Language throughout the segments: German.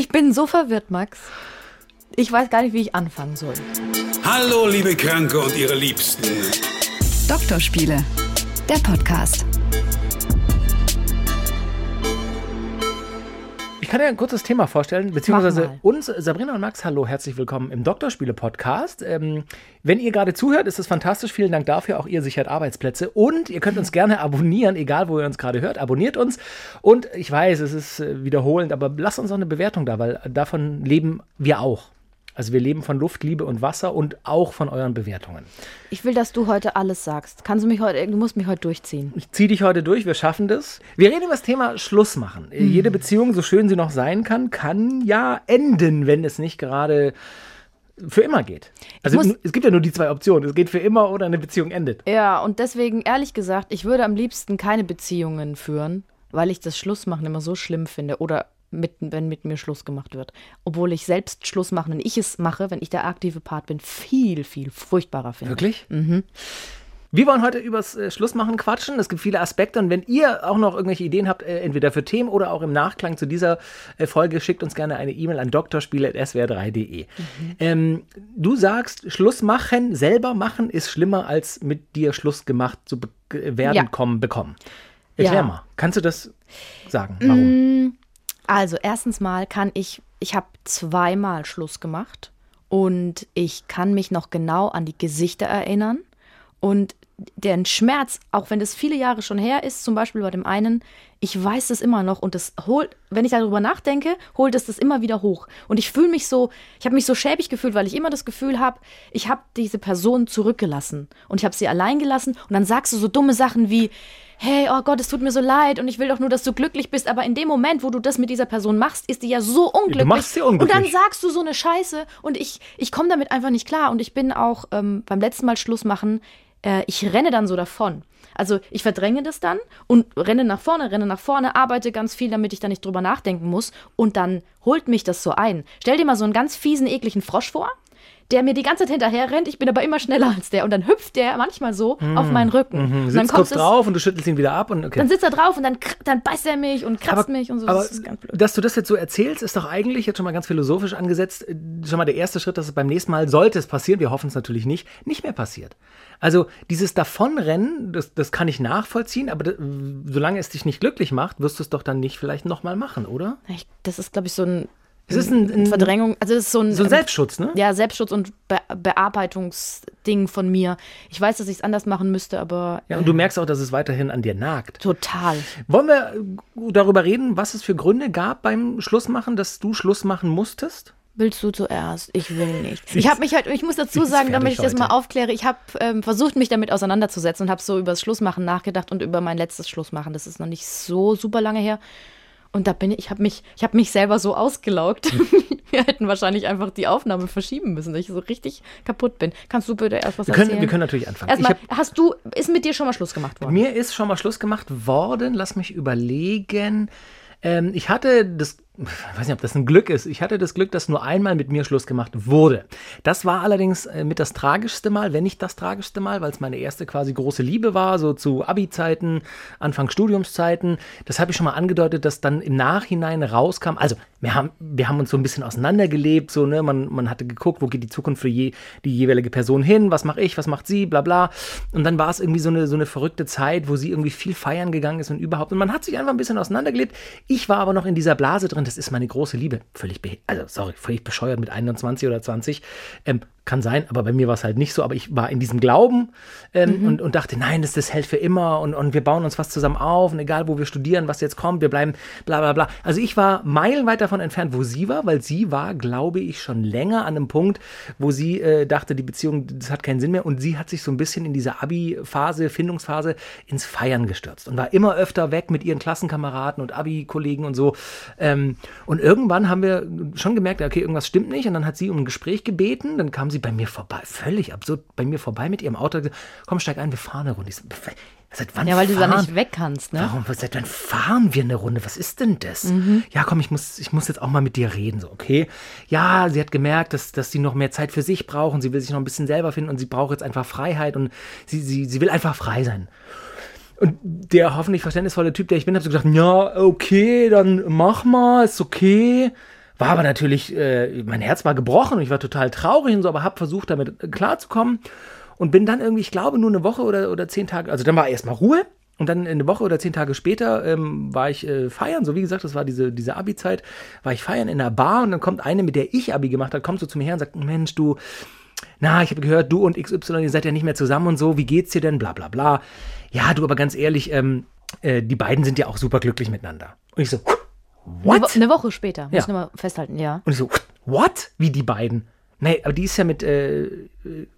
Ich bin so verwirrt, Max. Ich weiß gar nicht, wie ich anfangen soll. Hallo, liebe Kranke und ihre Liebsten. Doktorspiele, der Podcast. Kann dir ein kurzes Thema vorstellen, beziehungsweise uns, Sabrina und Max, hallo, herzlich willkommen im Doktorspiele-Podcast. Ähm, wenn ihr gerade zuhört, ist es fantastisch. Vielen Dank dafür. Auch ihr sichert Arbeitsplätze. Und ihr könnt uns gerne abonnieren, egal wo ihr uns gerade hört. Abonniert uns. Und ich weiß, es ist äh, wiederholend, aber lasst uns auch eine Bewertung da, weil davon leben wir auch. Also wir leben von Luft, Liebe und Wasser und auch von euren Bewertungen. Ich will, dass du heute alles sagst. Kannst du mich heute, du musst mich heute durchziehen. Ich ziehe dich heute durch, wir schaffen das. Wir reden über das Thema Schluss machen. Mhm. Jede Beziehung, so schön sie noch sein kann, kann ja enden, wenn es nicht gerade für immer geht. Also es gibt ja nur die zwei Optionen. Es geht für immer oder eine Beziehung endet. Ja, und deswegen, ehrlich gesagt, ich würde am liebsten keine Beziehungen führen, weil ich das Schlussmachen immer so schlimm finde. Oder mit, wenn mit mir Schluss gemacht wird. Obwohl ich selbst Schluss machen, wenn ich es mache, wenn ich der aktive Part bin, viel, viel furchtbarer finde. Wirklich? Mhm. Wir wollen heute übers äh, Schlussmachen quatschen. Es gibt viele Aspekte und wenn ihr auch noch irgendwelche Ideen habt, äh, entweder für Themen oder auch im Nachklang zu dieser äh, Folge, schickt uns gerne eine E-Mail an doktorspiele.swr3.de. Mhm. Ähm, du sagst, Schlussmachen, selber machen ist schlimmer als mit dir Schluss gemacht zu werden, ja. kommen, bekommen. Erklär ja. mal, kannst du das sagen? Warum? Mm. Also, erstens mal kann ich, ich habe zweimal Schluss gemacht und ich kann mich noch genau an die Gesichter erinnern. Und den Schmerz, auch wenn das viele Jahre schon her ist, zum Beispiel bei dem einen, ich weiß es immer noch und das holt, wenn ich darüber nachdenke, holt es das immer wieder hoch. Und ich fühle mich so, ich habe mich so schäbig gefühlt, weil ich immer das Gefühl habe, ich habe diese Person zurückgelassen und ich habe sie allein gelassen und dann sagst du so dumme Sachen wie, hey, oh Gott, es tut mir so leid und ich will doch nur, dass du glücklich bist. Aber in dem Moment, wo du das mit dieser Person machst, ist die ja so unglücklich. Du machst sie unglücklich. Und dann sagst du so eine Scheiße und ich, ich komme damit einfach nicht klar. Und ich bin auch ähm, beim letzten Mal Schluss machen, äh, ich renne dann so davon. Also ich verdränge das dann und renne nach vorne, renne nach vorne, arbeite ganz viel, damit ich da nicht drüber nachdenken muss. Und dann holt mich das so ein. Stell dir mal so einen ganz fiesen, ekligen Frosch vor der mir die ganze Zeit hinterher rennt. Ich bin aber immer schneller als der. Und dann hüpft der manchmal so mhm. auf meinen Rücken. Mhm. Sitzt kurz drauf und du schüttelst ihn wieder ab. Und okay. Dann sitzt er drauf und dann, dann beißt er mich und kratzt aber, mich und so. Aber das dass du das jetzt so erzählst, ist doch eigentlich jetzt schon mal ganz philosophisch angesetzt. Schon mal der erste Schritt, dass es beim nächsten Mal, sollte es passieren, wir hoffen es natürlich nicht, nicht mehr passiert. Also dieses Davonrennen, das, das kann ich nachvollziehen, aber solange es dich nicht glücklich macht, wirst du es doch dann nicht vielleicht nochmal machen, oder? Ich, das ist, glaube ich, so ein es ist ein, ein, Verdrängung, also es ist so ein, so ein Selbstschutz, ne? Ja, Selbstschutz und Be Bearbeitungsding von mir. Ich weiß, dass ich es anders machen müsste, aber. Ja, und du merkst auch, dass es weiterhin an dir nagt. Total. Wollen wir darüber reden, was es für Gründe gab beim Schlussmachen, dass du Schluss machen musstest? Willst du zuerst? Ich will nicht. Ich habe mich halt, ich muss dazu sagen, damit ich das mal aufkläre, ich habe ähm, versucht, mich damit auseinanderzusetzen und habe so über das Schlussmachen nachgedacht und über mein letztes Schlussmachen. Das ist noch nicht so super lange her. Und da bin ich, ich habe mich, ich habe mich selber so ausgelaugt. wir hätten wahrscheinlich einfach die Aufnahme verschieben müssen, dass ich so richtig kaputt bin. Kannst du bitte erst was wir können, erzählen? Wir können natürlich anfangen. Erstmal, hast du, ist mit dir schon mal Schluss gemacht worden? Mir ist schon mal Schluss gemacht worden. Lass mich überlegen. Ähm, ich hatte das ich weiß nicht, ob das ein Glück ist. Ich hatte das Glück, dass nur einmal mit mir Schluss gemacht wurde. Das war allerdings äh, mit das tragischste Mal, wenn nicht das tragischste Mal, weil es meine erste quasi große Liebe war, so zu Abi-Zeiten, Anfang Studiumszeiten. Das habe ich schon mal angedeutet, dass dann im Nachhinein rauskam. Also, wir haben, wir haben uns so ein bisschen auseinandergelebt, so, ne, man, man hatte geguckt, wo geht die Zukunft für je, die jeweilige Person hin, was mache ich, was macht sie, bla bla. Und dann war es irgendwie so eine, so eine verrückte Zeit, wo sie irgendwie viel feiern gegangen ist und überhaupt. Und man hat sich einfach ein bisschen auseinandergelebt. Ich war aber noch in dieser Blase drin das ist meine große Liebe. Völlig, also sorry, völlig bescheuert mit 21 oder 20. Ähm, kann sein, aber bei mir war es halt nicht so. Aber ich war in diesem Glauben ähm, mhm. und, und dachte, nein, das, das hält für immer und, und wir bauen uns was zusammen auf und egal, wo wir studieren, was jetzt kommt, wir bleiben bla bla bla. Also ich war meilenweit davon entfernt, wo sie war, weil sie war, glaube ich, schon länger an einem Punkt, wo sie äh, dachte, die Beziehung, das hat keinen Sinn mehr und sie hat sich so ein bisschen in dieser Abi-Phase, Findungsphase ins Feiern gestürzt und war immer öfter weg mit ihren Klassenkameraden und Abi-Kollegen und so. Ähm, und irgendwann haben wir schon gemerkt, okay, irgendwas stimmt nicht und dann hat sie um ein Gespräch gebeten, dann kam sie bei mir vorbei, völlig absurd, bei mir vorbei mit ihrem Auto. Komm, steig ein, wir fahren eine Runde. So, seit wann ja, weil fahren? du da nicht weg kannst, ne? Warum, seit wann fahren wir eine Runde? Was ist denn das? Mhm. Ja, komm, ich muss, ich muss jetzt auch mal mit dir reden, so, okay? Ja, sie hat gemerkt, dass, dass sie noch mehr Zeit für sich braucht und sie will sich noch ein bisschen selber finden und sie braucht jetzt einfach Freiheit und sie, sie, sie will einfach frei sein. Und der hoffentlich verständnisvolle Typ, der ich bin, hat so gesagt, ja, okay, dann mach mal, ist okay war aber natürlich, äh, mein Herz war gebrochen und ich war total traurig und so, aber habe versucht, damit äh, klarzukommen und bin dann irgendwie, ich glaube, nur eine Woche oder, oder zehn Tage, also dann war erstmal Ruhe und dann eine Woche oder zehn Tage später ähm, war ich äh, feiern, so wie gesagt, das war diese, diese Abi-Zeit, war ich feiern in einer Bar und dann kommt eine, mit der ich Abi gemacht habe, kommt so zu mir her und sagt, Mensch, du, na, ich habe gehört, du und XY, ihr seid ja nicht mehr zusammen und so, wie geht's dir denn, bla bla bla. Ja, du, aber ganz ehrlich, ähm, äh, die beiden sind ja auch super glücklich miteinander. Und ich so, Wo what? eine Woche später, muss Ja. ich nochmal festhalten, ja. Und ich so, what? Wie die beiden? Nee, aber die ist ja mit äh, äh,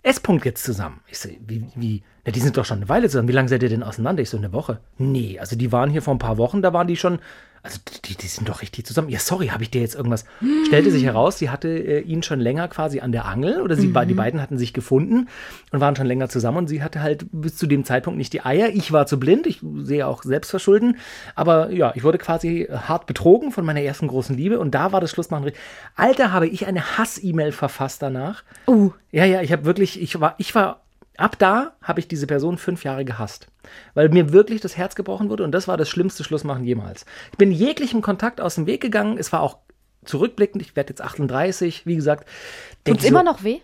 S-Punkt jetzt zusammen. Ich so, wie, wie? Na, die sind doch schon eine Weile zusammen. Wie lange seid ihr denn auseinander? Ich so, eine Woche. Nee, also die waren hier vor ein paar Wochen, da waren die schon, also die, die sind doch richtig zusammen. Ja, sorry, habe ich dir jetzt irgendwas? Stellte sich heraus, sie hatte äh, ihn schon länger quasi an der Angel oder sie, die beiden hatten sich gefunden und waren schon länger zusammen und sie hatte halt bis zu dem Zeitpunkt nicht die Eier. Ich war zu blind, ich sehe auch Selbstverschulden, aber ja, ich wurde quasi hart betrogen von meiner ersten großen Liebe und da war das Schlussmachen. richtig. Alter, habe ich eine Hass-E-Mail verfasst danach. Uh, Ja, ja, ich habe wirklich, ich war, ich war, ab da habe ich diese Person fünf Jahre gehasst. Weil mir wirklich das Herz gebrochen wurde und das war das schlimmste Schlussmachen jemals. Ich bin jeglichem Kontakt aus dem Weg gegangen. Es war auch zurückblickend, ich werde jetzt 38, wie gesagt. tut's so, immer noch weh?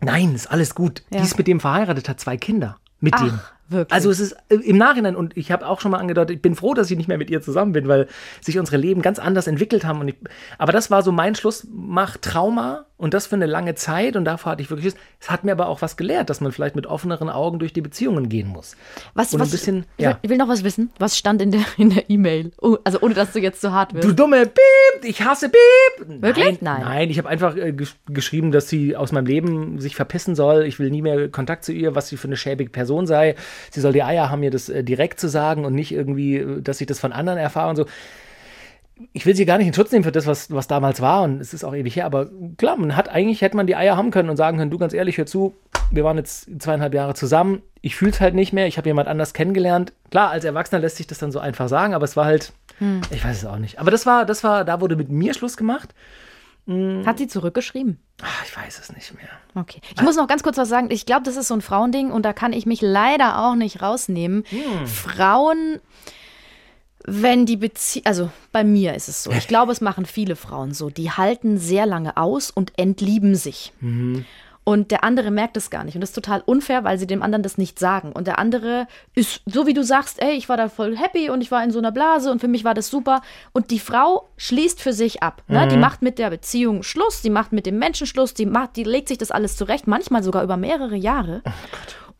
Nein, ist alles gut. Ja. Die ist mit dem verheiratet, hat zwei Kinder. Mit Ach, dem. Wirklich? Also es ist äh, im Nachhinein, und ich habe auch schon mal angedeutet, ich bin froh, dass ich nicht mehr mit ihr zusammen bin, weil sich unsere Leben ganz anders entwickelt haben. Und ich, aber das war so mein Schlussmach-Trauma und das für eine lange Zeit. Und davor hatte ich wirklich. Es hat mir aber auch was gelehrt, dass man vielleicht mit offeneren Augen durch die Beziehungen gehen muss. Was, Und was, ein bisschen, ich, ja. will, noch was wissen. Was stand in der in der E-Mail? Oh, also ohne, dass du jetzt so hart wirst. Du dumme Piep, ich hasse Piep. Wirklich? Nein, Nein. nein. ich habe einfach äh, gesch geschrieben, dass sie aus meinem Leben sich verpissen soll. Ich will nie mehr Kontakt zu ihr, was sie für eine schäbige Person sei. Sie soll die Eier haben, mir das äh, direkt zu sagen und nicht irgendwie, äh, dass ich das von anderen erfahre und so. Ich will sie gar nicht in Schutz nehmen für das, was, was damals war und es ist auch ewig her, aber klar, man hat eigentlich, hätte man die Eier haben können und sagen können, du ganz ehrlich, hör zu, wir waren jetzt zweieinhalb Jahre zusammen, ich fühle es halt nicht mehr, ich habe jemand anders kennengelernt. Klar, als Erwachsener lässt sich das dann so einfach sagen, aber es war halt, ich weiß es auch nicht. Aber das war, das war, da wurde mit mir Schluss gemacht. Hat sie zurückgeschrieben? Ach, ich weiß es nicht mehr. Okay. Ich muss noch ganz kurz was sagen. Ich glaube, das ist so ein Frauending und da kann ich mich leider auch nicht rausnehmen. Frauen, wenn die Beziehung, also bei mir ist es so. Ich glaube, es machen viele Frauen so. Die halten sehr lange aus und entlieben sich. Und der andere merkt es gar nicht. Und das ist total unfair, weil sie dem anderen das nicht sagen. Und der andere ist, so wie du sagst, ey, ich war da voll happy und ich war in so einer Blase und für mich war das super. Und die Frau schließt für sich ab. Ne? Die macht mit der Beziehung Schluss, die macht mit dem Menschen Schluss, die, macht, die legt sich das alles zurecht, manchmal sogar über mehrere Jahre.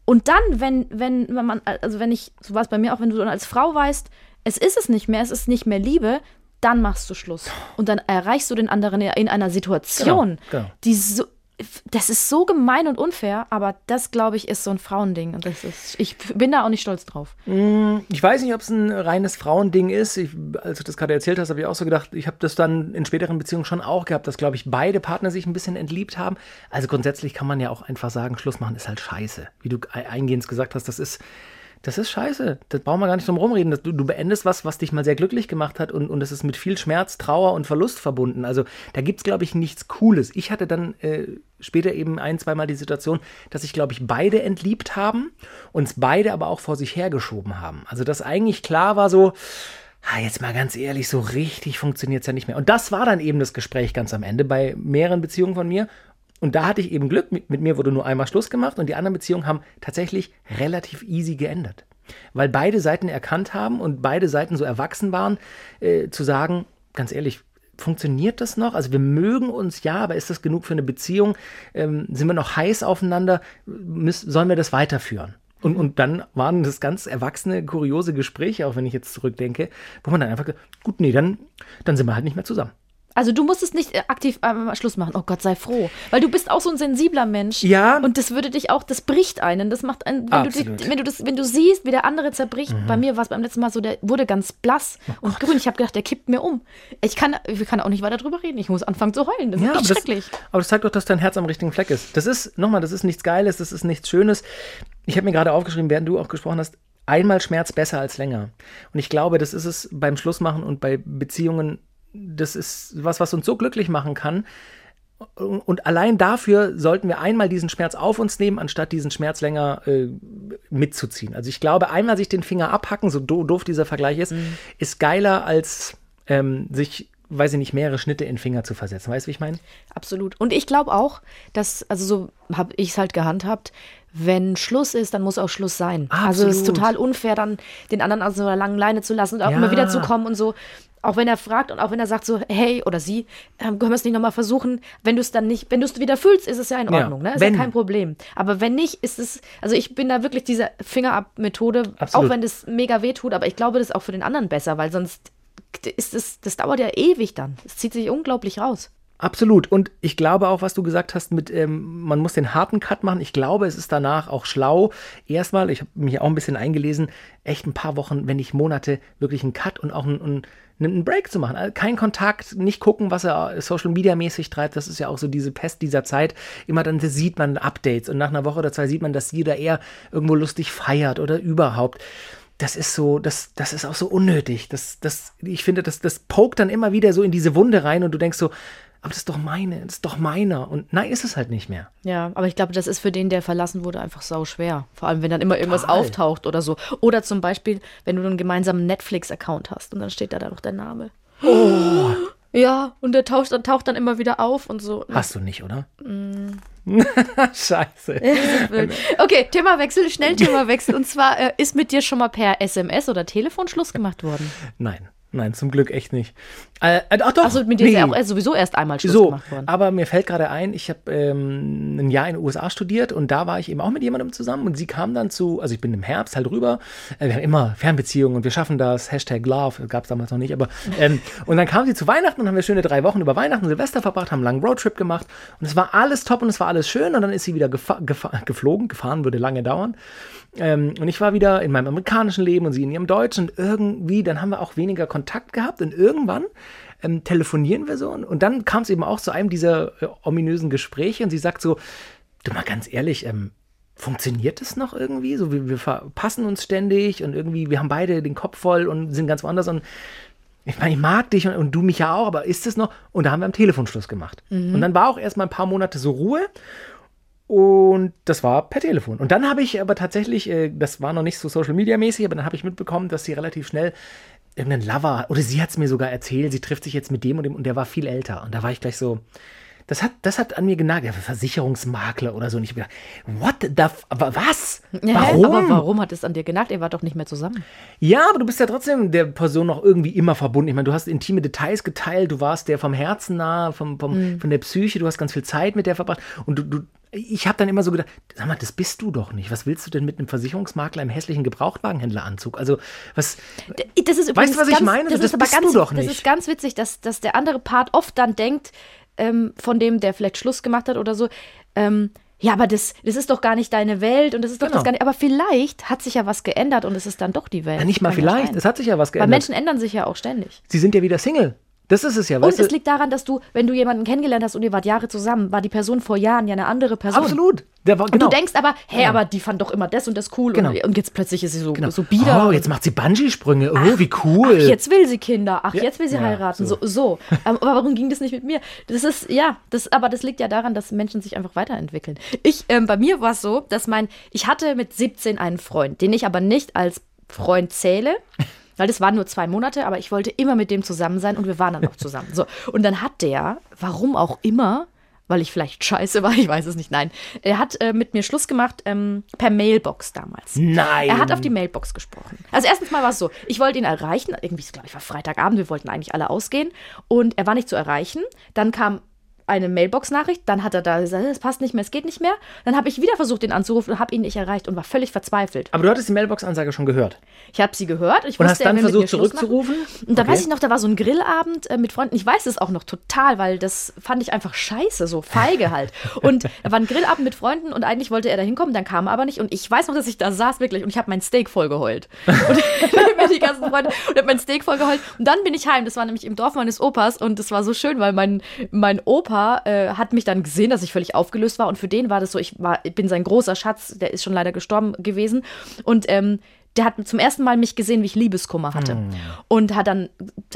Und dann, wenn, wenn, wenn man, also wenn ich, so war es bei mir auch, wenn du dann als Frau weißt, es ist es nicht mehr, es ist nicht mehr Liebe, dann machst du Schluss. Und dann erreichst du den anderen in einer Situation, Genau, genau. die so, das ist so gemein und unfair, aber das, glaube ich, ist so ein Frauending. Und das ist, ich bin da auch nicht stolz drauf. Ich weiß nicht, ob es ein reines Frauending ist. Ich, als du das gerade erzählt hast, habe ich auch so gedacht, ich habe das dann in späteren Beziehungen schon auch gehabt, dass, glaube ich, beide Partner sich ein bisschen entliebt haben. Also grundsätzlich kann man ja auch einfach sagen, Schluss machen ist halt scheiße. Wie du e- eingehend gesagt hast, das ist, das ist scheiße. Das brauchen wir gar nicht drum rumreden. Du, du beendest was, was dich mal sehr glücklich gemacht hat und, und das ist mit viel Schmerz, Trauer und Verlust verbunden. Also da gibt es, glaube ich, nichts Cooles. Ich hatte dann äh, später eben ein, zweimal die Situation, dass sich, glaube ich, beide entliebt haben, uns beide aber auch vor sich hergeschoben haben. Also dass eigentlich klar war so, ah, jetzt mal ganz ehrlich, so richtig funktioniert es ja nicht mehr. Und das war dann eben das Gespräch ganz am Ende bei mehreren Beziehungen von mir. Und da hatte ich eben Glück, mit, mir wurde nur einmal Schluss gemacht und die anderen Beziehungen haben tatsächlich relativ easy geändert. Weil beide Seiten erkannt haben und beide Seiten so erwachsen waren, äh, zu sagen, ganz ehrlich, funktioniert das noch? Also wir mögen uns ja, aber ist das genug für eine Beziehung? Ähm, sind wir noch heiß aufeinander? Müssen, sollen wir das weiterführen? Und, und dann waren das ganz erwachsene, kuriose Gespräche, auch wenn ich jetzt zurückdenke, wo man dann einfach, ge- gut, nee, dann, dann sind wir halt nicht mehr zusammen. Also du musstest nicht äh, aktiv ähm, Schluss machen. Oh Gott, sei froh. Weil du bist auch so ein sensibler Mensch. Ja. Und das würde dich auch, das bricht einen. Das macht einen, wenn, du, Absolut. wenn, du, das, wenn du siehst, wie der andere zerbricht. Mhm. Bei mir war es beim letzten Mal so, der wurde ganz blass Oh und grün. Ich habe gedacht, der kippt mir um. Ich kann, ich kann auch nicht weiter drüber reden. Ich muss anfangen zu heulen. Das ist aber echt das, schrecklich. aber das zeigt doch, dass dein Herz am richtigen Fleck ist. Das ist, nochmal, das ist nichts Geiles, das ist nichts Schönes. Ich habe mir gerade aufgeschrieben, während du auch gesprochen hast, einmal Schmerz besser als länger. Und ich glaube, das ist es beim Schlussmachen und bei Beziehungen, das ist was, was uns so glücklich machen kann. Und allein dafür sollten wir einmal diesen Schmerz auf uns nehmen, anstatt diesen Schmerz länger äh, mitzuziehen. Also ich glaube, einmal sich den Finger abhacken, so do doof dieser Vergleich ist, ist geiler als ähm, sich weiß ich nicht, mehrere Schnitte in den Finger zu versetzen. Weißt du, wie ich meine? Absolut. Und ich glaube auch, dass, also so habe ich es halt gehandhabt, wenn Schluss ist, dann muss auch Schluss sein. Also es ist Absolut. total unfair, dann den anderen an so einer langen Leine zu lassen und auch Ja. immer wieder zu kommen und so. Auch wenn er fragt und auch wenn er sagt so, hey oder sie, ähm, können wir es nicht nochmal versuchen? Wenn du es dann nicht, wenn du es wieder fühlst, ist es ja in Ja. Ordnung, ne? Ist Wenn. ja kein Problem. Aber wenn nicht, ist es, also ich bin da wirklich diese Fingerab-Methode, auch Absolut. wenn das mega weh tut, aber ich glaube, das ist auch für den anderen besser, weil sonst ist es, das dauert ja ewig dann. Es zieht sich unglaublich raus. Absolut. Und ich glaube auch, was du gesagt hast mit, ähm, man muss den harten Cut machen. Ich glaube, es ist danach auch schlau. Erstmal, ich habe mich auch ein bisschen eingelesen, echt ein paar Wochen, wenn nicht Monate, wirklich einen Cut und auch einen, einen, einen Break zu machen. Also kein Kontakt, nicht gucken, was er Social Media mäßig treibt. Das ist ja auch so diese Pest dieser Zeit. Immer dann sieht man Updates und nach einer Woche oder zwei sieht man, dass sie oder er irgendwo lustig feiert oder überhaupt das ist so, das, das ist auch so unnötig. Das, das, ich finde, das, das pokt dann immer wieder so in diese Wunde rein und du denkst so, aber das ist doch meine, das ist doch meiner. Und nein, ist es halt nicht mehr. Ja, aber ich glaube, das ist für den, der verlassen wurde, einfach sau schwer. Vor allem, wenn dann immer irgendwas Total. auftaucht oder so. Oder zum Beispiel, wenn du einen gemeinsamen Netflix-Account hast und dann steht da dann noch dein Name. Oh. Ja, und der taucht, dann taucht dann immer wieder auf und so. Hast du nicht, oder? Mm. Scheiße. Okay, Themawechsel, schnell Themawechsel. Und zwar äh, ist mit dir schon mal per SMS oder Telefon Schluss gemacht worden. Nein, nein, zum Glück echt nicht. Äh, äh, ach doch. Also mit dir ist ja auch äh, sowieso erst einmal Schluss so, gemacht worden. aber mir fällt gerade ein, ich habe ähm, ein Jahr in den USA studiert und da war ich eben auch mit jemandem zusammen und sie kam dann zu, also ich bin im Herbst halt rüber, äh, wir haben immer Fernbeziehungen und wir schaffen das, Hashtag Love, gab es damals noch nicht, aber ähm, und dann kam sie zu Weihnachten und haben wir schöne drei Wochen über Weihnachten und Silvester verbracht, haben einen langen Roadtrip gemacht und es war alles top und es war alles schön und dann ist sie wieder gefa gefa geflogen, gefahren würde lange dauern ähm, und ich war wieder in meinem amerikanischen Leben und sie in ihrem deutschen und irgendwie, dann haben wir auch weniger Kontakt gehabt und irgendwann ähm, telefonieren wir so und, und dann kam es eben auch zu einem dieser äh, ominösen Gespräche und sie sagt so, du mal ganz ehrlich, ähm, funktioniert es noch irgendwie? So, wir, wir verpassen uns ständig und irgendwie, wir haben beide den Kopf voll und sind ganz woanders und ich meine, ich mag dich und, und du mich ja auch, aber ist es noch? Und da haben wir am Telefonschluss gemacht. Und dann war auch erstmal ein paar Monate so Ruhe. Und das war per Telefon. Und dann habe ich aber tatsächlich, äh, das war noch nicht so Social Media mäßig, aber dann habe ich mitbekommen, dass sie relativ schnell irgendeinen Lover, oder sie hat es mir sogar erzählt, sie trifft sich jetzt mit dem und dem und der war viel älter. Und da war ich gleich so, das hat, das hat an mir genagt, ja, Versicherungsmakler oder so. Und ich habe gedacht, what the, aber was? Warum? Aber warum hat es an dir genagt? Ihr wart doch nicht mehr zusammen. Ja, aber du bist ja trotzdem der Person noch irgendwie immer verbunden. Ich meine, du hast intime Details geteilt, du warst der vom Herzen nah, vom, vom, von der Psyche, du hast ganz viel Zeit mit der verbracht. Und du, du ich habe dann immer so gedacht, sag mal, das bist du doch nicht. Was willst du denn mit einem Versicherungsmakler im hässlichen Gebrauchtwagenhändleranzug? Also, was. Das ist Weißt du, was ich ganz, meine? Das, Das ist aber bist ganz, du doch Das nicht. ist ganz witzig, dass, dass der andere Part oft dann denkt, ähm, von dem, der vielleicht Schluss gemacht hat oder so, ähm, ja, aber das, das ist doch gar nicht deine Welt und das ist doch Genau. das gar nicht. Aber vielleicht hat sich ja was geändert und es ist dann doch die Welt. Ja, nicht mal vielleicht, es hat sich ja was Weil geändert. Menschen ändern sich ja auch ständig. Sie sind ja wieder Single. Das ist es ja, Und weißt es du? liegt daran, dass du, wenn du jemanden kennengelernt hast und ihr wart Jahre zusammen, war die Person vor Jahren ja eine andere Person. Absolut. Der war, Und genau. du denkst aber, hey, Genau. aber die fand doch immer das und das cool Genau. und, und jetzt plötzlich ist sie so, genau. so bieder. Oh, jetzt macht sie Bungee-Sprünge. Oh, wie cool. Ach, jetzt will sie Kinder. Ach, Ja. jetzt will sie Ja, heiraten. So, so. so. Ähm, aber warum ging das nicht mit mir? Das ist, ja, das, aber das liegt ja daran, dass Menschen sich einfach weiterentwickeln. Ich, ähm, bei mir war es so, dass mein, ich hatte mit 17 einen Freund, den ich aber nicht als Freund zähle. Weil das waren nur zwei Monate, aber ich wollte immer mit dem zusammen sein und wir waren dann auch zusammen. So. Und dann hat der, warum auch immer, weil ich vielleicht scheiße war, ich weiß es nicht, nein. Er hat äh, mit mir Schluss gemacht ähm, per Mailbox damals. Nein. Er hat auf die Mailbox gesprochen. Also erstens mal war es so, ich wollte ihn erreichen, irgendwie, glaube ich, war Freitagabend, wir wollten eigentlich alle ausgehen und er war nicht zu erreichen. Dann kam eine Mailbox-Nachricht, dann hat er da gesagt, es passt nicht mehr, es geht nicht mehr. Dann habe ich wieder versucht, ihn anzurufen und habe ihn nicht erreicht und war völlig verzweifelt. Aber du hattest die Mailbox-Ansage schon gehört. Ich habe sie gehört. Ich Und wusste, hast dann versucht zurückzurufen? Und da Okay. weiß ich noch, da war so ein Grillabend äh, mit Freunden. Ich weiß es auch noch total, weil das fand ich einfach scheiße, so feige halt. Und da war ein Grillabend mit Freunden und eigentlich wollte er da hinkommen, dann kam er aber nicht. Und ich weiß noch, dass ich da saß wirklich und ich habe mein Steak voll geheult. Und mir die ganzen Freunde und habe mein Steak voll geheult. Und dann bin ich heim. Das war nämlich im Dorf meines Opas und das war so schön, weil mein, mein Opa äh, hat mich dann gesehen, dass ich völlig aufgelöst war. Und für den war das so, ich, war, ich bin sein großer Schatz, der ist schon leider gestorben gewesen. Und ähm, der hat zum ersten Mal mich gesehen, wie ich Liebeskummer hatte. Hm. Und hat dann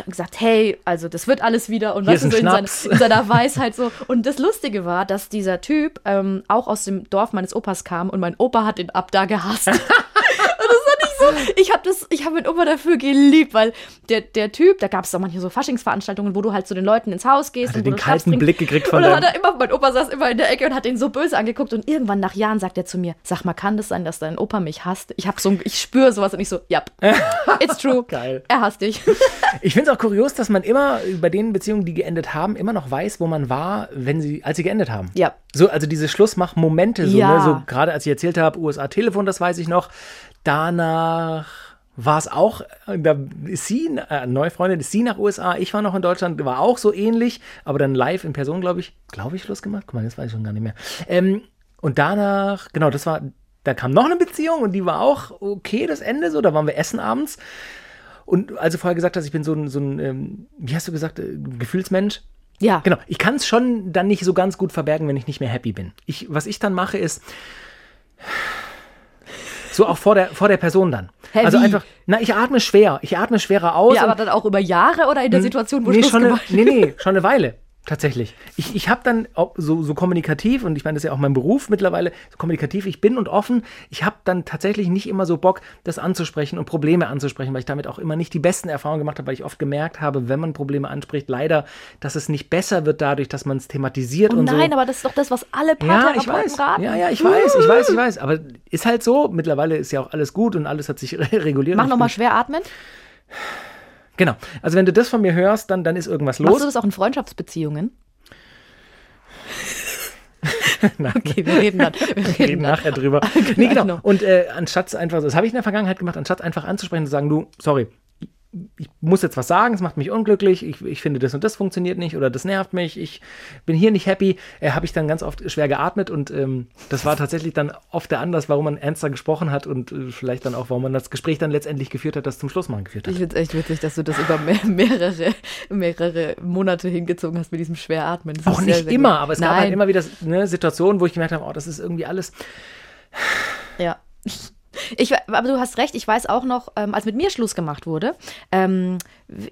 gesagt, hey, also das wird alles wieder. Und du, so in, seiner, Schnaps. in seiner Weisheit so. Und das Lustige war, dass dieser Typ ähm, auch aus dem Dorf meines Opas kam und mein Opa hat ihn ab da gehasst. und das fand ich so, ich habe das, ich habe meinen Opa dafür geliebt, weil der, der Typ, da gab es doch manche so Faschingsveranstaltungen, wo du halt zu den Leuten ins Haus gehst. Hat und den kalten trinkst. Blick gekriegt von Und dann hat er immer, mein Opa saß immer in der Ecke und hat ihn so böse angeguckt und irgendwann nach Jahren sagt er zu mir, sag mal, kann das sein, dass dein Opa mich hasst? Ich habe so, ein- ich spüre sowas und ich so, ja, it's true. Geil. Er hasst dich. Ich finde es auch kurios, dass man immer bei den Beziehungen, die geendet haben, immer noch weiß, wo man war, wenn sie, als sie geendet haben. Ja. So, also diese Schlussmach-Momente, so, Ja. ne, so gerade als ich erzählt habe, USA-Telefon, das weiß ich noch. Danach war es auch, äh, da ist sie, äh, neue Freundin, ist sie nach USA, ich war noch in Deutschland, war auch so ähnlich, aber dann live in Person, glaube ich, glaube ich, Schluss gemacht. Guck mal, das weiß ich schon gar nicht mehr. Ähm, und danach, genau, das war, da kam noch eine Beziehung und die war auch okay, das Ende so, da waren wir essen abends. Und als du vorher gesagt hast, ich bin so ein, so ein ähm, wie hast du gesagt, äh, Gefühlsmensch. Ja. Genau, ich kann es schon dann nicht so ganz gut verbergen, wenn ich nicht mehr happy bin. Ich, was ich dann mache, ist so auch vor der, vor der Person dann. Hä, also wie? einfach, na, ich atme schwer. Ich atme schwerer aus. Ja, aber dann auch über Jahre oder in der Situation, wo nee, Schluss schon eine, nee, nee, schon eine Weile. Tatsächlich. Ich, ich habe dann so, so kommunikativ, und ich meine, das ist ja auch mein Beruf mittlerweile, so kommunikativ, ich bin und offen. Ich habe dann tatsächlich nicht immer so Bock, das anzusprechen und Probleme anzusprechen, weil ich damit auch immer nicht die besten Erfahrungen gemacht habe, weil ich oft gemerkt habe, wenn man Probleme anspricht, leider, dass es nicht besser wird dadurch, dass man es thematisiert Oh und nein, so. aber das ist doch das, was alle Ja, ich Paartherapeuten weiß. raten. Ja, ja, ich weiß, ich weiß, ich weiß. Aber ist halt so. Mittlerweile ist ja auch alles gut und alles hat sich reguliert. Mach nochmal schwer atmen. Genau. Also wenn du das von mir hörst, dann, dann ist irgendwas Machst los. du das auch in Freundschaftsbeziehungen? okay, wir reden dann. Wir reden, reden dann. nachher drüber. nee, genau. Genau. Und äh, anstatt einfach, das habe ich in der Vergangenheit gemacht, anstatt einfach anzusprechen und zu sagen, du, sorry, ich muss jetzt was sagen, es macht mich unglücklich, ich, ich finde das und das funktioniert nicht oder das nervt mich, ich bin hier nicht happy, äh, habe ich dann ganz oft schwer geatmet und ähm, das war tatsächlich dann oft der Anlass, warum man ernster gesprochen hat und äh, vielleicht dann auch, warum man das Gespräch dann letztendlich geführt hat, das zum Schlussmachen geführt hat. Ich finde es echt witzig, dass du das über mehr, mehrere, mehrere Monate hingezogen hast mit diesem Schweratmen. Das Auch nicht sehr, sehr immer, gut. aber es gab Nein. halt immer wieder ne, Situationen, wo ich gemerkt habe, oh, das ist irgendwie alles Ja. Ich, aber du hast recht, ich weiß auch noch, ähm, als mit mir Schluss gemacht wurde, ähm,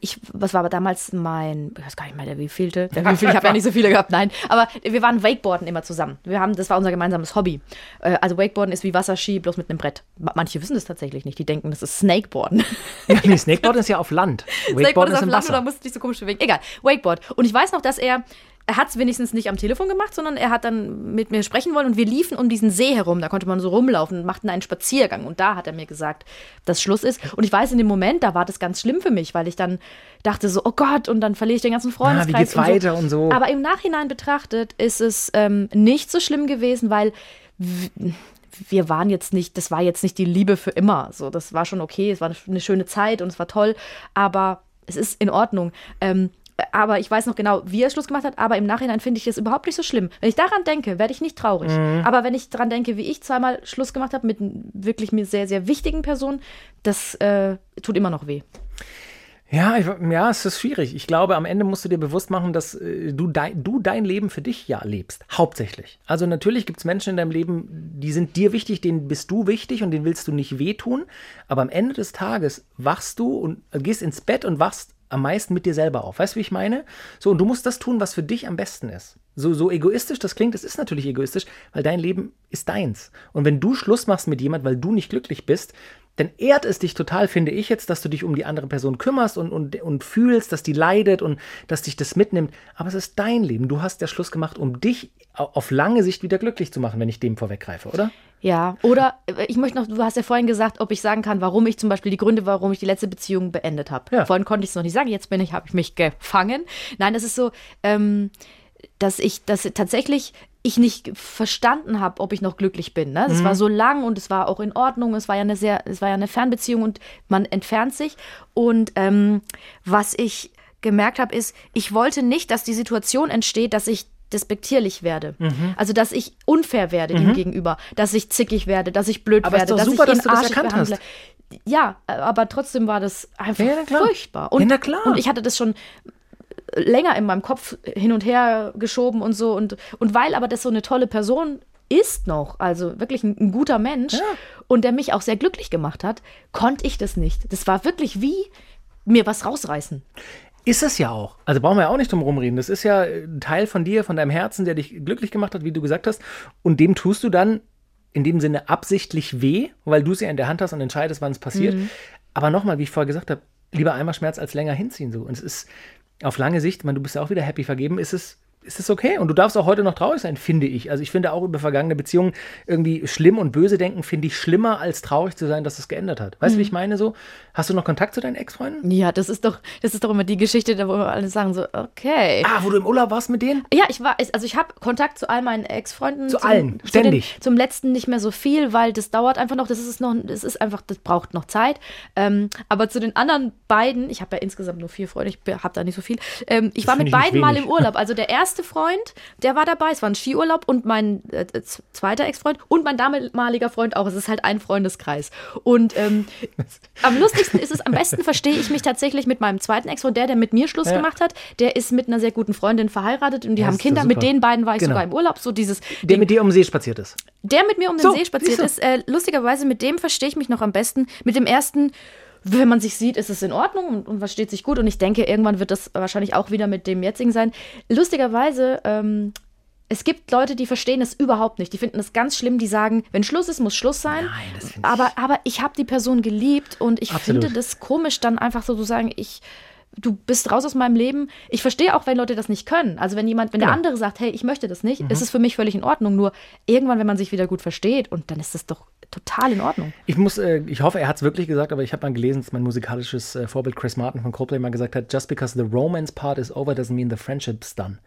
ich, was war aber damals mein, ich weiß gar nicht mehr, der wievielte, der wievielte, ich habe ja nicht so viele gehabt, nein, aber wir waren Wakeboarden immer zusammen. Wir haben, das war unser gemeinsames Hobby. Äh, also Wakeboarden ist wie Wasserski, bloß mit einem Brett. Ma- Manche wissen das tatsächlich nicht, die denken, das ist Snakeboarden. Ja, nee, Snakeboard ist ja auf Land. Snakeboard ist auf im Land Wasser. oder musst dich so komisch bewegen. Egal, Wakeboard. Und ich weiß noch, dass er, er hat es wenigstens nicht am Telefon gemacht, sondern er hat dann mit mir sprechen wollen und wir liefen um diesen See herum. Da konnte man so rumlaufen und machten einen Spaziergang. Und da hat er mir gesagt, dass Schluss ist. Und ich weiß, in dem Moment, da war das ganz schlimm für mich, weil ich dann dachte so, oh Gott, und dann verliere ich den ganzen Freundeskreis. Ah, wie geht's und weiter und so. Aber im Nachhinein betrachtet ist es ähm, nicht so schlimm gewesen, weil wir waren jetzt nicht, das war jetzt nicht die Liebe für immer. So, das war schon okay, es war eine, eine schöne Zeit und es war toll, aber es ist in Ordnung. Ähm, aber ich weiß noch genau, wie er Schluss gemacht hat, aber im Nachhinein finde ich es überhaupt nicht so schlimm. Wenn ich daran denke, werde ich nicht traurig. Mhm. Aber wenn ich daran denke, wie ich zweimal Schluss gemacht habe mit wirklich mir sehr, sehr wichtigen Personen, das äh, tut immer noch weh. Ja, ich, ja, es ist schwierig. Ich glaube, am Ende musst du dir bewusst machen, dass äh, du, dein, du dein Leben für dich ja lebst. Hauptsächlich. Also natürlich gibt es Menschen in deinem Leben, die sind dir wichtig, denen bist du wichtig und denen willst du nicht wehtun. Aber am Ende des Tages wachst du und äh, gehst ins Bett und wachst am meisten mit dir selber auf. Weißt du, wie ich meine? So, und du musst das tun, was für dich am besten ist. So, so egoistisch das klingt, es ist natürlich egoistisch, weil dein Leben ist deins. Und wenn du Schluss machst mit jemand, weil du nicht glücklich bist, dann ehrt es dich total, finde ich jetzt, dass du dich um die andere Person kümmerst und, und, und fühlst, dass die leidet und dass dich das mitnimmt. Aber es ist dein Leben. Du hast ja Schluss gemacht, um dich au- auf lange Sicht wieder glücklich zu machen, wenn ich dem vorweggreife, oder? Ja, oder äh, ich möchte noch, du hast ja vorhin gesagt, ob ich sagen kann, warum ich zum Beispiel die Gründe, warum ich die letzte Beziehung beendet habe. Ja. Vorhin konnte ich es noch nicht sagen, jetzt bin ich, habe ich mich gefangen. Nein, es ist so, ähm, dass ich, dass tatsächlich ich nicht verstanden habe, ob ich noch glücklich bin. Ne? Das Mhm. war so lang und es war auch in Ordnung. Es war ja eine sehr, es war ja eine Fernbeziehung und man entfernt sich. Und ähm, was ich gemerkt habe, ist, ich wollte nicht, dass die Situation entsteht, dass ich despektierlich werde. Mhm. Also, dass ich unfair werde ihm gegenüber, dass ich zickig werde, dass ich blöd Aber es werde, dass super, ich ihn dass du das erkannt hast. behandle. Ja, aber trotzdem war das einfach Ja, furchtbar. Ja, na klar. und ich hatte das schon länger in meinem Kopf hin und her geschoben und so. Und, und weil aber das so eine tolle Person ist noch, also wirklich ein, ein guter Mensch und der mich auch sehr glücklich gemacht hat, konnte ich das nicht. Das war wirklich wie mir was rausreißen. Ist es ja auch. Also brauchen wir ja auch nicht drum rumreden. Das ist ja ein Teil von dir, von deinem Herzen, der dich glücklich gemacht hat, wie du gesagt hast. Und dem tust du dann in dem Sinne absichtlich weh, weil du es ja in der Hand hast und entscheidest, wann es passiert. Mhm. Aber nochmal, wie ich vorher gesagt habe, lieber einmal Schmerz als länger hinziehen. So. Und es ist auf lange Sicht, ich meine, du bist ja auch wieder happy vergeben, ist es ist es okay. Und du darfst auch heute noch traurig sein, finde ich. Also ich finde auch über vergangene Beziehungen irgendwie schlimm und böse denken, finde ich schlimmer, als traurig zu sein, dass es geändert hat. Weißt du, wie ich meine so? Hast du noch Kontakt zu deinen Ex-Freunden? Ja, das ist doch, das ist doch immer die Geschichte, da wo wir alle sagen so, okay. Ah, wo du im Urlaub warst mit denen? Ja, ich war, also ich habe Kontakt zu all meinen Ex-Freunden. Zu zum- allen, zu ständig. Den, zum letzten nicht mehr so viel, weil das dauert einfach noch. Das ist noch, das ist einfach, das braucht noch Zeit. Ähm, aber zu den anderen beiden, ich habe ja insgesamt nur vier Freunde, ich habe da nicht so viel. Ähm, ich Das war mit beiden mal im Urlaub. Also der erste Freund, der war dabei. Es war ein Skiurlaub und mein äh, z- zweiter Ex-Freund und mein damaliger Freund auch. Es ist halt ein Freundeskreis. Und ähm, am lustigsten ist es, am besten verstehe ich mich tatsächlich mit meinem zweiten Ex-Freund, der, der mit mir Schluss Ja. gemacht hat. Der ist mit einer sehr guten Freundin verheiratet und die Ja, haben Kinder. Mit den beiden war ich Genau. sogar im Urlaub. So dieses Der Ding. mit dir um den See spaziert ist. Der mit mir um den So, See spaziert ist. Äh, lustigerweise, mit dem verstehe ich mich noch am besten. Mit dem ersten, wenn man sich sieht, ist es in Ordnung und, und versteht sich gut. Und ich denke, irgendwann wird das wahrscheinlich auch wieder mit dem jetzigen sein. Lustigerweise, ähm, es gibt Leute, die verstehen es überhaupt nicht. Die finden es ganz schlimm. Die sagen, wenn Schluss ist, muss Schluss sein. Nein, das finde ich- aber, aber ich habe die Person geliebt und ich Absolut. finde das komisch, dann einfach so zu sagen, ich. Du bist raus aus meinem Leben. Ich verstehe auch, wenn Leute das nicht können. Also wenn jemand, wenn der Genau. andere sagt, hey, ich möchte das nicht, ist es für mich völlig in Ordnung. Nur irgendwann, wenn man sich wieder gut versteht, und dann ist das doch total in Ordnung. Ich muss, äh, ich hoffe, er hat es wirklich gesagt, aber ich habe mal gelesen, dass mein musikalisches äh, Vorbild Chris Martin von Coldplay mal gesagt hat, just because the romance part is over doesn't mean the friendship's done.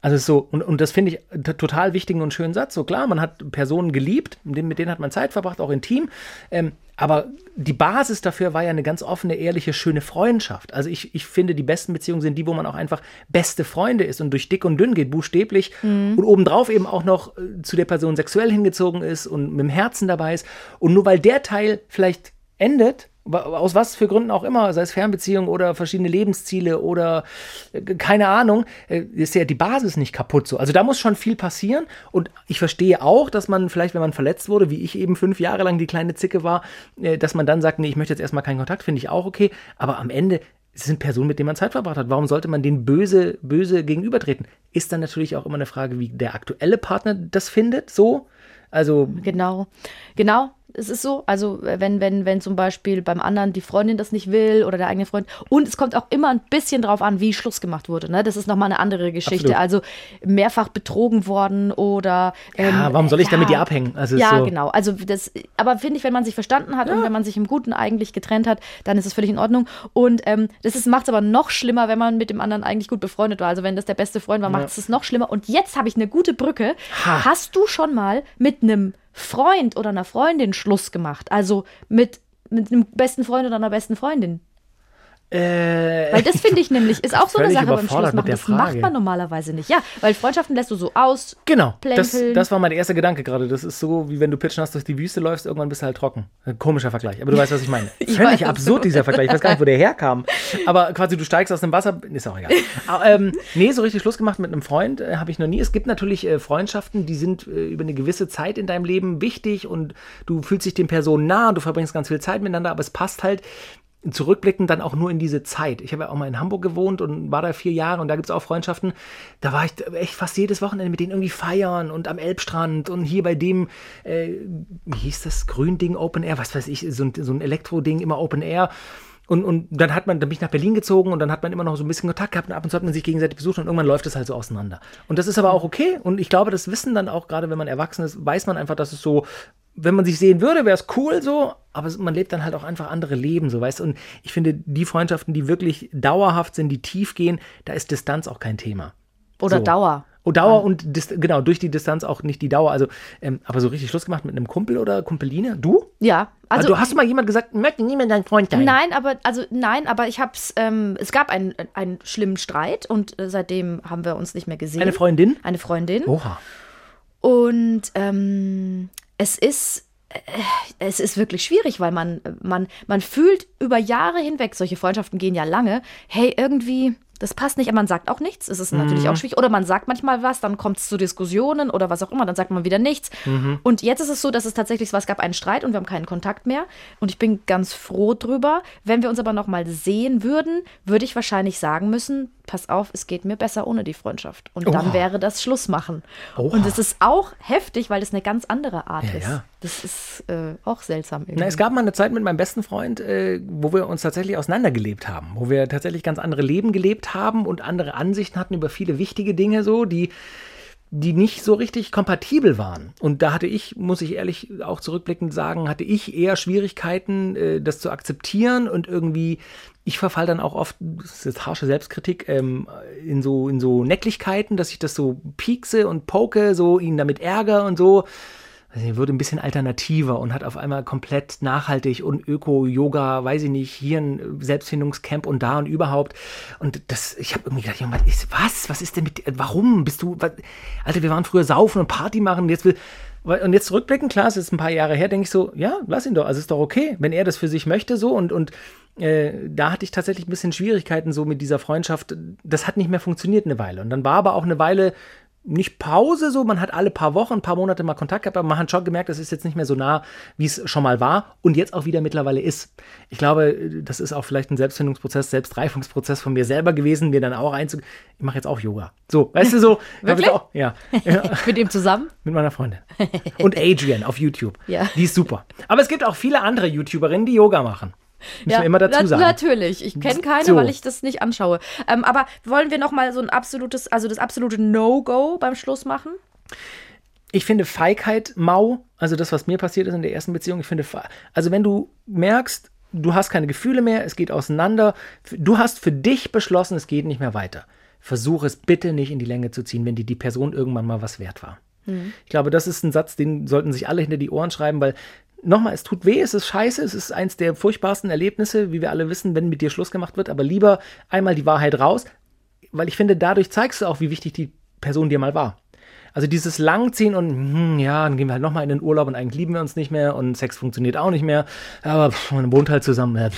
Also so, und, und das finde ich einen total wichtigen und schönen Satz. So klar, man hat Personen geliebt, mit denen, hat man Zeit verbracht, auch intim. Ähm, aber die Basis dafür war ja eine ganz offene, ehrliche, schöne Freundschaft. Also ich, ich finde, die besten Beziehungen sind die, wo man auch einfach beste Freunde ist und durch dick und dünn geht, buchstäblich. Und obendrauf eben auch noch äh, zu der Person sexuell hingezogen ist und mit dem Herzen dabei ist. Und nur weil der Teil vielleicht endet, aus was für Gründen auch immer, sei es Fernbeziehung oder verschiedene Lebensziele oder äh, keine Ahnung, äh, ist ja die Basis nicht kaputt so. Also da muss schon viel passieren und ich verstehe auch, dass man vielleicht, wenn man verletzt wurde, wie ich eben fünf Jahre lang die kleine Zicke war, äh, dass man dann sagt, nee, ich möchte jetzt erstmal keinen Kontakt, finde ich auch okay, aber am Ende es sind Personen, mit denen man Zeit verbracht hat. Warum sollte man denen böse, böse gegenübertreten? Ist dann natürlich auch immer eine Frage, wie der aktuelle Partner das findet, so. Also, Genau, genau. Es ist so, also wenn, wenn, wenn zum Beispiel beim anderen die Freundin das nicht will oder der eigene Freund. Und es kommt auch immer ein bisschen drauf an, wie Schluss gemacht wurde. Ne? Das ist nochmal eine andere Geschichte. Absolut. Also mehrfach betrogen worden oder. ja, warum soll ich da mit dir abhängen? Also, Ähm, Ja, so, genau. Also das, aber finde ich, wenn man sich verstanden hat und wenn man sich im Guten eigentlich getrennt hat, dann ist es völlig in Ordnung. Und ähm, das macht es aber noch schlimmer, wenn man mit dem anderen eigentlich gut befreundet war. Also wenn das der beste Freund war, macht es es noch schlimmer. Und jetzt habe ich eine gute Brücke. Ha. Hast du schon mal mit einem Freund oder einer Freundin Schluss gemacht? Also mit mit einem besten Freund oder einer besten Freundin. Äh, Weil das finde ich nämlich, ist auch so eine Sache beim Schluss machen. Das macht man normalerweise nicht. Ja, weil Freundschaften lässt du so aus. Genau, das, das war mein erster Gedanke gerade. Das ist so, wie wenn du pitschnass durch die Wüste läufst, irgendwann bist du halt trocken. Ein komischer Vergleich, aber du weißt, was ich meine. Ich Völlig weiß. absurd, dieser Vergleich. Ich weiß gar nicht, wo der herkam. Aber quasi, du steigst aus dem Wasser, ist auch egal. Aber, ähm, nee, so richtig Schluss gemacht mit einem Freund äh, habe ich noch nie. Es gibt natürlich äh, Freundschaften, die sind äh, über eine gewisse Zeit in deinem Leben wichtig und du fühlst dich den Personen nah und du verbringst ganz viel Zeit miteinander, aber es passt halt zurückblickend dann auch nur in diese Zeit. Ich habe ja auch mal in Hamburg gewohnt und war da vier Jahre und da gibt es auch Freundschaften. Da war ich echt fast jedes Wochenende mit denen irgendwie feiern und am Elbstrand und hier bei dem, äh, wie hieß das, Gründing Open Air, was weiß ich, so ein, so ein Elektro-Ding, immer Open Air. Und, und dann hat man, dann bin ich nach Berlin gezogen und dann hat man immer noch so ein bisschen Kontakt gehabt und ab und zu hat man sich gegenseitig besucht und irgendwann läuft es halt so auseinander. Und das ist aber auch okay und ich glaube, das wissen dann auch, gerade wenn man erwachsen ist, weiß man einfach, dass es so, wenn man sich sehen würde, wäre es cool so, aber man lebt dann halt auch einfach andere Leben, so weißt du. Und ich finde, die Freundschaften, die wirklich dauerhaft sind, die tief gehen, da ist Distanz auch kein Thema. Oder So. Dauer. Und Dauer und Dis genau, durch die Distanz auch nicht die Dauer. Also, ähm, aber so richtig Schluss gemacht mit einem Kumpel oder Kumpeline? Du? Ja, Also, also hast du mal jemand gesagt, möchte nie mehr dein Freund sein? Nein, aber also nein, aber ich hab's. Ähm, es gab einen, einen schlimmen Streit und äh, seitdem haben wir uns nicht mehr gesehen. Eine Freundin? Eine Freundin. Oha. Und ähm, es ist. äh, Es ist wirklich schwierig, weil man, man, man fühlt über Jahre hinweg, solche Freundschaften gehen ja lange, hey, irgendwie, das passt nicht, aber man sagt auch nichts. Es ist natürlich auch schwierig. Oder man sagt manchmal was, dann kommt es zu Diskussionen oder was auch immer, dann sagt man wieder nichts. Und jetzt ist es so, dass es tatsächlich war, es gab einen Streit und wir haben keinen Kontakt mehr. Und ich bin ganz froh drüber. Wenn wir uns aber nochmal sehen würden, würde ich wahrscheinlich sagen müssen, pass auf, es geht mir besser ohne die Freundschaft. Und Oh. dann wäre das Schluss machen. Oha. Und es ist auch heftig, weil es eine ganz andere Art Ja, ist. ja. Das ist äh, auch seltsam irgendwie. Na, es gab mal eine Zeit mit meinem besten Freund, äh, wo wir uns tatsächlich auseinandergelebt haben, wo wir tatsächlich ganz andere Leben gelebt haben und andere Ansichten hatten über viele wichtige Dinge, so die die nicht so richtig kompatibel waren. Und da hatte ich, muss ich ehrlich auch zurückblickend sagen, hatte ich eher Schwierigkeiten, äh, das zu akzeptieren und irgendwie, ich verfall dann auch oft, das ist harsche Selbstkritik, ähm, in so, in so Necklichkeiten, dass ich das so piekse und poke, so ihn damit ärgere und so. Also wurde ein bisschen alternativer und hat auf einmal komplett nachhaltig und Öko-Yoga, weiß ich nicht, hier ein Selbstfindungscamp und da und überhaupt. Und das, ich habe irgendwie gedacht, was ist, was? Was ist denn mit, warum bist du, was? Alter, wir waren früher saufen und Party machen und jetzt will, und jetzt zurückblicken, klar, es ist ein paar Jahre her, denke ich so, ja, lass ihn doch, also ist doch okay, wenn er das für sich möchte, so und, und äh, da hatte ich tatsächlich ein bisschen Schwierigkeiten so mit dieser Freundschaft. Das hat nicht mehr funktioniert eine Weile. Und dann war aber auch eine Weile nicht Pause so, man hat alle paar Wochen, ein paar Monate mal Kontakt gehabt, aber man hat schon gemerkt, das ist jetzt nicht mehr so nah, wie es schon mal war und jetzt auch wieder mittlerweile ist. Ich glaube, das ist auch vielleicht ein Selbstfindungsprozess, Selbstreifungsprozess von mir selber gewesen, mir dann auch einzu... Ich mache jetzt auch Yoga. So, weißt du so? Wirklich? Auch, ja. ja. Mit ihm zusammen? Mit meiner Freundin. Und Adrian auf YouTube. Ja. Die ist super. Aber es gibt auch viele andere YouTuberinnen, die Yoga machen. Müssen wir immer dazu sagen. Natürlich. Ich kenne keine, So. weil ich das nicht anschaue. Ähm, aber wollen wir noch mal so ein absolutes, also das absolute No-Go beim Schluss machen? ich finde Feigheit mau, also das, was mir passiert ist in der ersten Beziehung, ich finde, also wenn du merkst, du hast keine Gefühle mehr, es geht auseinander, du hast für dich beschlossen, es geht nicht mehr weiter. Versuch es bitte nicht in die Länge zu ziehen, wenn dir die Person irgendwann mal was wert war. Ich glaube, das ist ein Satz, den sollten sich alle hinter die Ohren schreiben, weil nochmal, es tut weh, es ist scheiße, es ist eins der furchtbarsten Erlebnisse, wie wir alle wissen, wenn mit dir Schluss gemacht wird, aber lieber einmal die Wahrheit raus, weil ich finde, dadurch zeigst du auch, wie wichtig die Person dir mal war. Also dieses Langziehen und hm, ja, dann gehen wir halt nochmal in den Urlaub und eigentlich lieben wir uns nicht mehr und Sex funktioniert auch nicht mehr, aber pff, man wohnt halt zusammen. äh.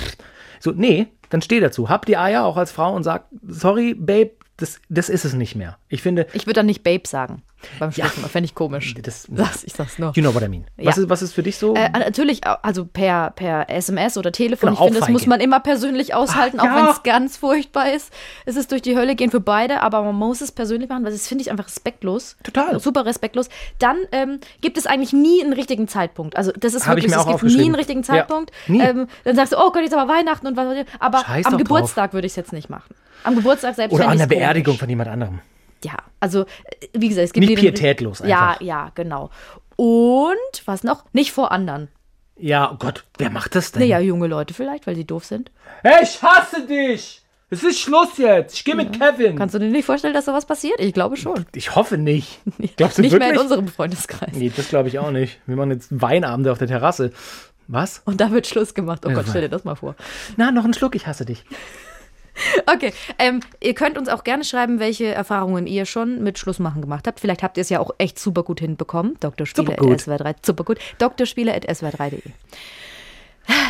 So, nee, dann steh dazu. Hab die Eier auch als Frau und sag, sorry, Babe, das, das ist es nicht mehr. Ich finde, Ich würde dann nicht Babe sagen. Beim Ja. Schluss. Fände ich komisch. Das- das, ich sag's nur. you know what I mean. Was, Ja. ist, was ist für dich so? Äh, natürlich, au- also per, per SMS oder Telefon. Genau, ich finde, das muss man immer persönlich aushalten, Ach, auch ja. wenn es ganz furchtbar ist. Es ist durch die Hölle gehen für beide, aber man muss es persönlich machen, weil das finde ich einfach respektlos. Total. Super respektlos. Dann ähm, gibt es eigentlich nie einen richtigen Zeitpunkt. Also das ist Hab ich wirklich, mir es auch gibt nie einen richtigen Ja, Zeitpunkt. nie. Ähm, dann sagst du, oh Gott, jetzt aber Weihnachten und was. Aber Scheiß am Geburtstag würde ich es jetzt nicht machen. Am Geburtstag selbst Oder an der ich's komisch. Beerdigung von jemand anderem. Ja, also äh, wie gesagt, es gibt Nicht pietätlos Ja, einfach. ja, genau. Und was noch? Nicht vor anderen. Ja, oh Gott, wer macht das denn? Naja, junge Leute vielleicht, weil sie doof sind. Hey, ich hasse dich! Es ist Schluss jetzt. Ich gehe mit Kevin. Kannst du dir nicht vorstellen, dass sowas passiert? Ich glaube schon. ich hoffe nicht. Glaubst du nicht wirklich? mehr in unserem Freundeskreis. Nee, das glaube ich auch nicht. Wir machen jetzt Weinabende auf der Terrasse. Was? Und da wird Schluss gemacht. Oh Ja, Gott, stell dir das mal vor. Na, noch einen Schluck, ich hasse dich. Okay, ähm, ihr könnt uns auch gerne schreiben, welche Erfahrungen ihr schon mit Schlussmachen gemacht habt. Vielleicht habt ihr es ja auch echt super gut hinbekommen. Doktorspiele Supergut. SWR3, super gut. Doktorspiele.swr3.de.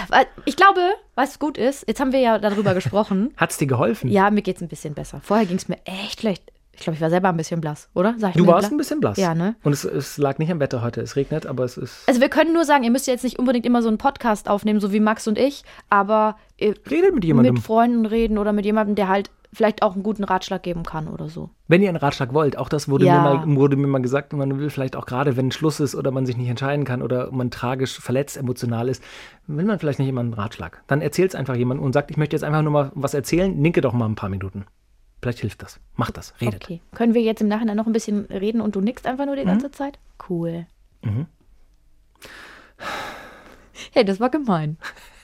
Weil Ich glaube, was gut ist, jetzt haben wir ja darüber gesprochen. Hat's dir geholfen? Ja, mir geht's ein bisschen besser. Vorher ging es mir echt schlecht. Ich glaube, ich war selber ein bisschen blass, oder? Du warst blass? ein bisschen blass. Ja, ne? Und es, es lag nicht am Wetter heute. Es regnet, aber es ist. Also wir können nur sagen, ihr müsst jetzt nicht unbedingt immer so einen Podcast aufnehmen, so wie Max und ich, aber Redet mit jemandem. mit Freunden reden oder mit jemandem, der halt vielleicht auch einen guten Ratschlag geben kann oder so. Wenn ihr einen Ratschlag wollt, auch das wurde, Ja. mir, mal, wurde mir mal gesagt, man will vielleicht auch gerade, wenn Schluss ist oder man sich nicht entscheiden kann oder man tragisch verletzt emotional ist, will man vielleicht nicht immer einen Ratschlag. Dann erzählt es einfach jemandem und sagt, ich möchte jetzt einfach nur mal was erzählen, nicke doch mal ein paar Minuten. Vielleicht hilft das. Macht das, redet. Okay. Können wir jetzt im Nachhinein noch ein bisschen reden und du nickst einfach nur die ganze Zeit? Cool. Hey, das war gemein.